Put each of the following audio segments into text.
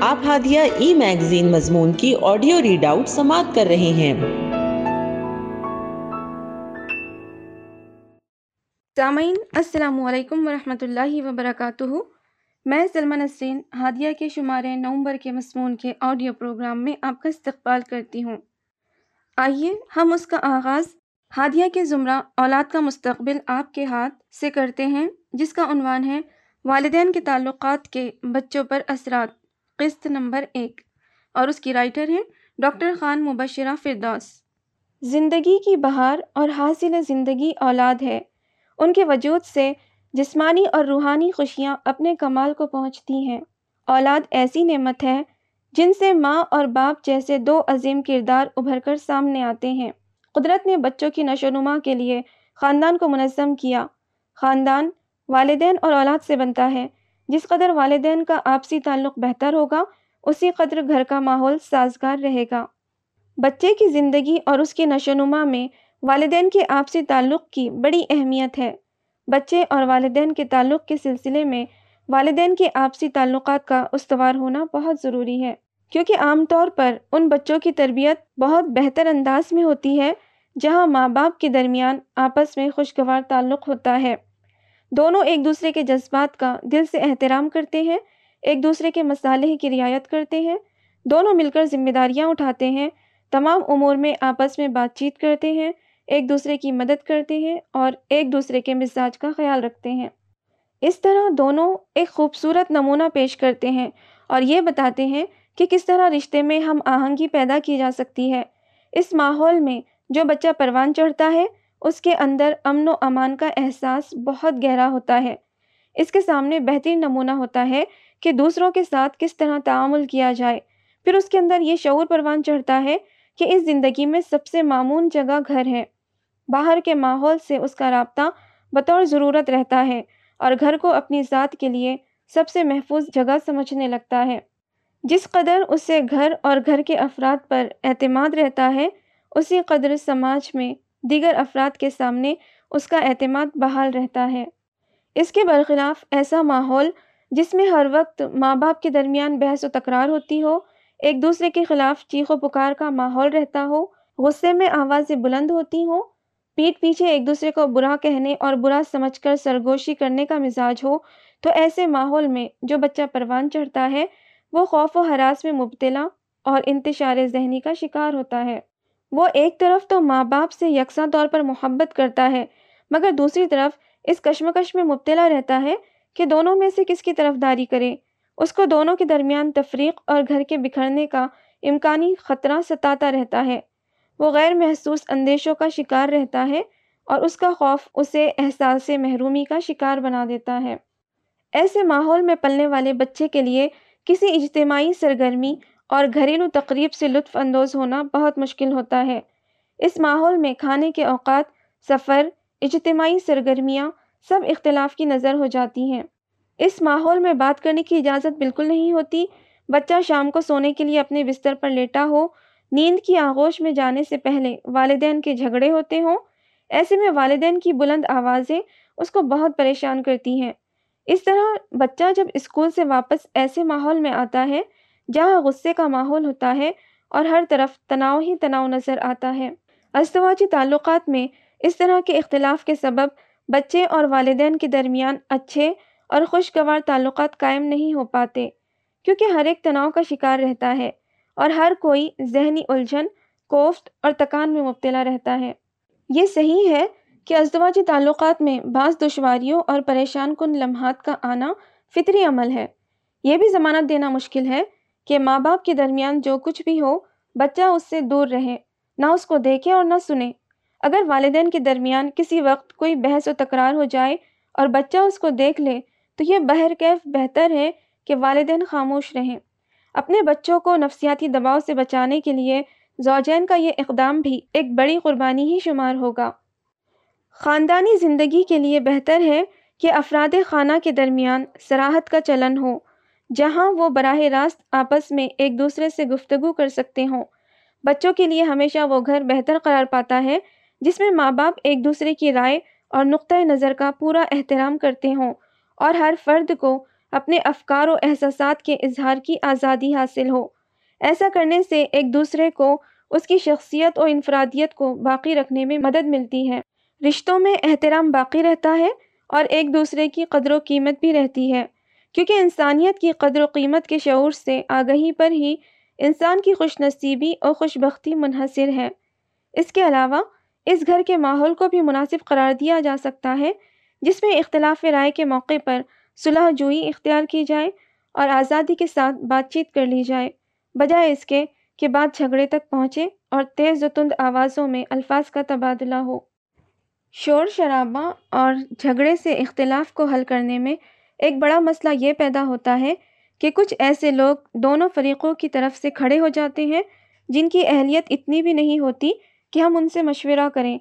آپ ہادیہ ای میگزین مضمون کی آڈیو ریڈ آؤٹ سماعت کر رہے ہیں۔ سامعین، السلام علیکم ورحمۃ اللہ وبرکاتہ۔ میں سلمہ نسرین، ہادیہ کے شمارے نومبر کے مضمون کے آڈیو پروگرام میں آپ کا استقبال کرتی ہوں۔ آئیے، ہم اس کا آغاز ہادیہ کے زمرہ اولاد کا مستقبل آپ کے ہاتھ سے کرتے ہیں، جس کا عنوان ہے والدین کے تعلقات کے بچوں پر اثرات۔ قسط نمبر ایک۔ اور اس کی رائٹر ہیں ڈاکٹر خان مبشرہ فردوس۔ زندگی کی بہار اور حاصل زندگی اولاد ہے۔ ان کے وجود سے جسمانی اور روحانی خوشیاں اپنے کمال کو پہنچتی ہیں۔ اولاد ایسی نعمت ہے جن سے ماں اور باپ جیسے دو عظیم کردار ابھر کر سامنے آتے ہیں۔ قدرت نے بچوں کی نشو و نما کے لیے خاندان کو منظم کیا۔ خاندان والدین اور اولاد سے بنتا ہے۔ جس قدر والدین کا آپسی تعلق بہتر ہوگا، اسی قدر گھر کا ماحول سازگار رہے گا۔ بچے کی زندگی اور اس کی نشو و نما میں والدین کے آپسی تعلق کی بڑی اہمیت ہے۔ بچے اور والدین کے تعلق کے سلسلے میں والدین کے آپسی تعلقات کا استوار ہونا بہت ضروری ہے۔ کیونکہ عام طور پر ان بچوں کی تربیت بہت بہتر انداز میں ہوتی ہے، جہاں ماں باپ کے درمیان آپس میں خوشگوار تعلق ہوتا ہے۔ دونوں ایک دوسرے کے جذبات کا دل سے احترام کرتے ہیں، ایک دوسرے کے مسالح کی رعایت کرتے ہیں، دونوں مل کر ذمہ داریاں اٹھاتے ہیں، تمام امور میں آپس میں بات چیت کرتے ہیں، ایک دوسرے کی مدد کرتے ہیں اور ایک دوسرے کے مزاج کا خیال رکھتے ہیں۔ اس طرح دونوں ایک خوبصورت نمونہ پیش کرتے ہیں اور یہ بتاتے ہیں کہ کس طرح رشتے میں ہم آہنگی پیدا کی جا سکتی ہے۔ اس ماحول میں جو بچہ پروان چڑھتا ہے اس کے اندر امن و امان کا احساس بہت گہرا ہوتا ہے۔ اس کے سامنے بہترین نمونہ ہوتا ہے کہ دوسروں کے ساتھ کس طرح تعامل کیا جائے۔ پھر اس کے اندر یہ شعور پروان چڑھتا ہے کہ اس زندگی میں سب سے معمون جگہ گھر ہے۔ باہر کے ماحول سے اس کا رابطہ بطور ضرورت رہتا ہے اور گھر کو اپنی ذات کے لیے سب سے محفوظ جگہ سمجھنے لگتا ہے۔ جس قدر اسے گھر اور گھر کے افراد پر اعتماد رہتا ہے، اسی قدر سماج میں دیگر افراد کے سامنے اس کا اعتماد بحال رہتا ہے۔ اس کے برخلاف ایسا ماحول جس میں ہر وقت ماں باپ کے درمیان بحث و تکرار ہوتی ہو، ایک دوسرے کے خلاف چیخ و پکار کا ماحول رہتا ہو، غصے میں آوازیں بلند ہوتی ہوں، پیٹ پیچھے ایک دوسرے کو برا کہنے اور برا سمجھ کر سرگوشی کرنے کا مزاج ہو، تو ایسے ماحول میں جو بچہ پروان چڑھتا ہے، وہ خوف و حراس میں مبتلا اور انتشار ذہنی کا شکار ہوتا ہے۔ وہ ایک طرف تو ماں باپ سے یکساں طور پر محبت کرتا ہے، مگر دوسری طرف اس کشمکش میں مبتلا رہتا ہے کہ دونوں میں سے کس کی طرف داری کرے۔ اس کو دونوں کے درمیان تفریق اور گھر کے بکھرنے کا امکانی خطرہ ستاتا رہتا ہے۔ وہ غیر محسوس اندیشوں کا شکار رہتا ہے اور اس کا خوف اسے احساس محرومی کا شکار بنا دیتا ہے۔ ایسے ماحول میں پلنے والے بچے کے لیے کسی اجتماعی سرگرمی اور گھریلو تقریب سے لطف اندوز ہونا بہت مشکل ہوتا ہے۔ اس ماحول میں کھانے کے اوقات، سفر، اجتماعی سرگرمیاں سب اختلاف کی نظر ہو جاتی ہیں۔ اس ماحول میں بات کرنے کی اجازت بالکل نہیں ہوتی۔ بچہ شام کو سونے کے لیے اپنے بستر پر لیٹا ہو، نیند کی آغوش میں جانے سے پہلے والدین کے جھگڑے ہوتے ہوں۔ ایسے میں والدین کی بلند آوازیں اس کو بہت پریشان کرتی ہیں۔ اس طرح بچہ جب اسکول سے واپس ایسے ماحول میں آتا ہے جہاں غصے کا ماحول ہوتا ہے اور ہر طرف تناؤ ہی تناؤ نظر آتا ہے۔ ازدواجی تعلقات میں اس طرح کے اختلاف کے سبب بچے اور والدین کے درمیان اچھے اور خوشگوار تعلقات قائم نہیں ہو پاتے، کیونکہ ہر ایک تناؤ کا شکار رہتا ہے اور ہر کوئی ذہنی الجھن، کوفت اور تکان میں مبتلا رہتا ہے۔ یہ صحیح ہے کہ ازدواجی تعلقات میں بعض دشواریوں اور پریشان کن لمحات کا آنا فطری عمل ہے۔ یہ بھی ضمانت دینا مشکل ہے کہ ماں باپ کے درمیان جو کچھ بھی ہو، بچہ اس سے دور رہے، نہ اس کو دیکھے اور نہ سنے۔ اگر والدین کے درمیان کسی وقت کوئی بحث و تکرار ہو جائے اور بچہ اس کو دیکھ لے، تو یہ بہرکیف بہتر ہے کہ والدین خاموش رہیں۔ اپنے بچوں کو نفسیاتی دباؤ سے بچانے کے لیے زوجین کا یہ اقدام بھی ایک بڑی قربانی ہی شمار ہوگا۔ خاندانی زندگی کے لیے بہتر ہے کہ افراد خانہ کے درمیان سراحت کا چلن ہو۔ جہاں وہ براہ راست آپس میں ایک دوسرے سے گفتگو کر سکتے ہوں۔ بچوں کے لیے ہمیشہ وہ گھر بہتر قرار پاتا ہے، جس میں ماں باپ ایک دوسرے کی رائے اور نقطۂ نظر کا پورا احترام کرتے ہوں اور ہر فرد کو اپنے افکار و احساسات کے اظہار کی آزادی حاصل ہو۔ ایسا کرنے سے ایک دوسرے کو اس کی شخصیت و انفرادیت کو باقی رکھنے میں مدد ملتی ہے۔ رشتوں میں احترام باقی رہتا ہے اور ایک دوسرے کی قدر و قیمت بھی رہتی ہے۔ کیونکہ انسانیت کی قدر و قیمت کے شعور سے آگہی پر ہی انسان کی خوش نصیبی اور خوش بختی منحصر ہے۔ اس کے علاوہ، اس گھر کے ماحول کو بھی مناسب قرار دیا جا سکتا ہے، جس میں اختلاف رائے کے موقع پر صلح جوئی اختیار کی جائے اور آزادی کے ساتھ بات چیت کر لی جائے۔ بجائے اس کے کہ بات جھگڑے تک پہنچے اور تیز و تند آوازوں میں الفاظ کا تبادلہ ہو۔ شور شرابہ اور جھگڑے سے اختلاف کو حل کرنے میں ایک بڑا مسئلہ یہ پیدا ہوتا ہے کہ کچھ ایسے لوگ دونوں فریقوں کی طرف سے کھڑے ہو جاتے ہیں جن کی اہلیت اتنی بھی نہیں ہوتی کہ ہم ان سے مشورہ کریں۔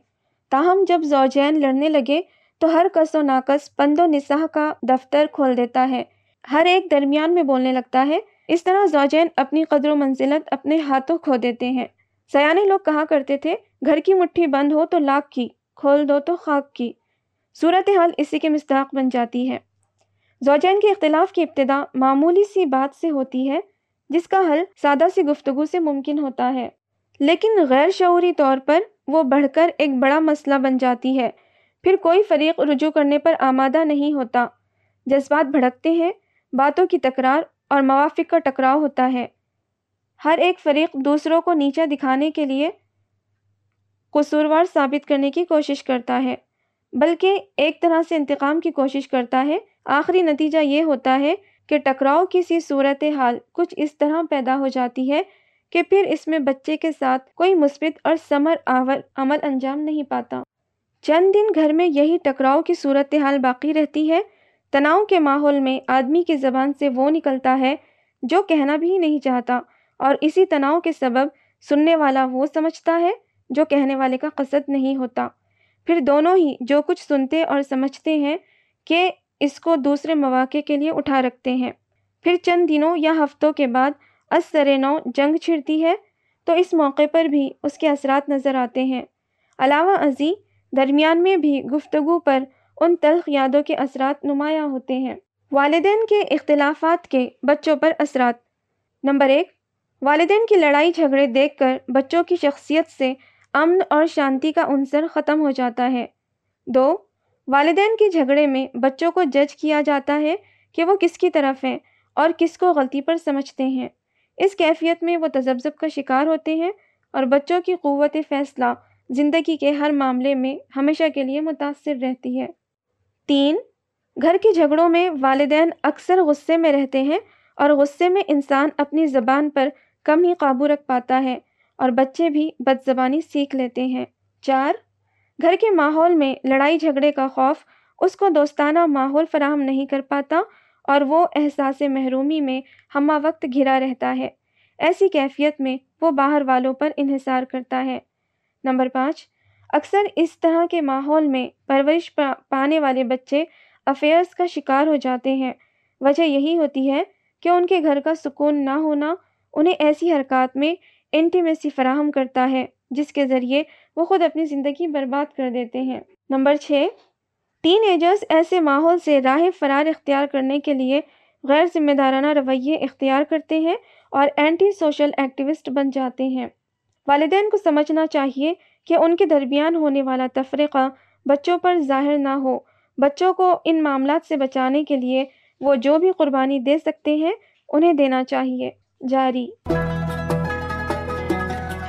تاہم، جب زوجین لڑنے لگے تو ہر کس و ناقص پند و نساح کا دفتر کھول دیتا ہے۔ ہر ایک درمیان میں بولنے لگتا ہے، اس طرح زوجین اپنی قدر و منزلت اپنے ہاتھوں کھو دیتے ہیں۔ سیانے لوگ کہا کرتے تھے، گھر کی مٹھی بند ہو تو لاکھ کی، کھول دو تو خاک کی۔ صورتحال اسی کے مستاق بن جاتی ہے۔ زوجین کے اختلاف کی ابتدا معمولی سی بات سے ہوتی ہے، جس کا حل سادہ سی گفتگو سے ممکن ہوتا ہے۔ لیکن غیر شعوری طور پر وہ بڑھ کر ایک بڑا مسئلہ بن جاتی ہے۔ پھر کوئی فریق رجوع کرنے پر آمادہ نہیں ہوتا۔ جذبات بھڑکتے ہیں، باتوں کی تکرار اور موافق کا ٹکراؤ ہوتا ہے۔ ہر ایک فریق دوسروں کو نیچا دکھانے کے لیے قصوروار ثابت کرنے کی کوشش کرتا ہے، بلکہ ایک طرح سے انتقام کی کوشش کرتا ہے۔ آخری نتیجہ یہ ہوتا ہے کہ ٹکراؤ کسی صورت حال کچھ اس طرح پیدا ہو جاتی ہے کہ پھر اس میں بچے کے ساتھ کوئی مثبت اور ثمر آور عمل انجام نہیں پاتا۔ چند دن گھر میں یہی ٹکراؤ کی صورت حال باقی رہتی ہے۔ تناؤ کے ماحول میں آدمی کی زبان سے وہ نکلتا ہے جو کہنا بھی نہیں چاہتا اور اسی تناؤ کے سبب سننے والا وہ سمجھتا ہے جو کہنے والے کا قصد نہیں ہوتا۔ پھر دونوں ہی جو کچھ سنتے اور سمجھتے ہیں کہ اس کو دوسرے مواقع کے لیے اٹھا رکھتے ہیں۔ پھر چند دنوں یا ہفتوں کے بعد سر نو جنگ چھڑتی ہے، تو اس موقع پر بھی اس کے اثرات نظر آتے ہیں۔ علاوہ ازیں درمیان میں بھی گفتگو پر ان تلخ یادوں کے اثرات نمایاں ہوتے ہیں۔ والدین کے اختلافات کے بچوں پر اثرات۔ نمبر ایک، والدین کی لڑائی جھگڑے دیکھ کر بچوں کی شخصیت سے امن اور شانتی کا عنصر ختم ہو جاتا ہے۔ دو والدین کے جھگڑے میں بچوں کو جج کیا جاتا ہے کہ وہ کس کی طرف ہیں اور کس کو غلطی پر سمجھتے ہیں۔ اس کیفیت میں وہ تذبذب کا شکار ہوتے ہیں اور بچوں کی قوت فیصلہ زندگی کے ہر معاملے میں ہمیشہ کے لیے متاثر رہتی ہے۔ تین، گھر کے جھگڑوں میں والدین اکثر غصے میں رہتے ہیں اور غصے میں انسان اپنی زبان پر کم ہی قابو رکھ پاتا ہے اور بچے بھی بد زبانی سیکھ لیتے ہیں۔ چار گھر کے ماحول میں لڑائی جھگڑے کا خوف اس کو دوستانہ ماحول فراہم نہیں کر پاتا اور وہ احساس محرومی میں ہمہ وقت گھرا رہتا ہے۔ ایسی کیفیت میں وہ باہر والوں پر انحصار کرتا ہے۔ نمبر پانچ، اکثر اس طرح کے ماحول میں پرورش پانے والے بچے افیئرس کا شکار ہو جاتے ہیں۔ وجہ یہی ہوتی ہے کہ ان کے گھر کا سکون نہ ہونا انہیں ایسی حرکات میں انٹیمیسی فراہم کرتا ہے۔ جس کے ذریعے وہ خود اپنی زندگی برباد کر دیتے ہیں۔ نمبر چھ ٹین ایجرز ایسے ماحول سے راہ فرار اختیار کرنے کے لیے غیر ذمہ دارانہ رویے اختیار کرتے ہیں اور اینٹی سوشل ایکٹیوسٹ بن جاتے ہیں۔ والدین کو سمجھنا چاہیے کہ ان کے درمیان ہونے والا تفریقہ بچوں پر ظاہر نہ ہو۔ بچوں کو ان معاملات سے بچانے کے لیے وہ جو بھی قربانی دے سکتے ہیں، انہیں دینا چاہیے۔ جاری۔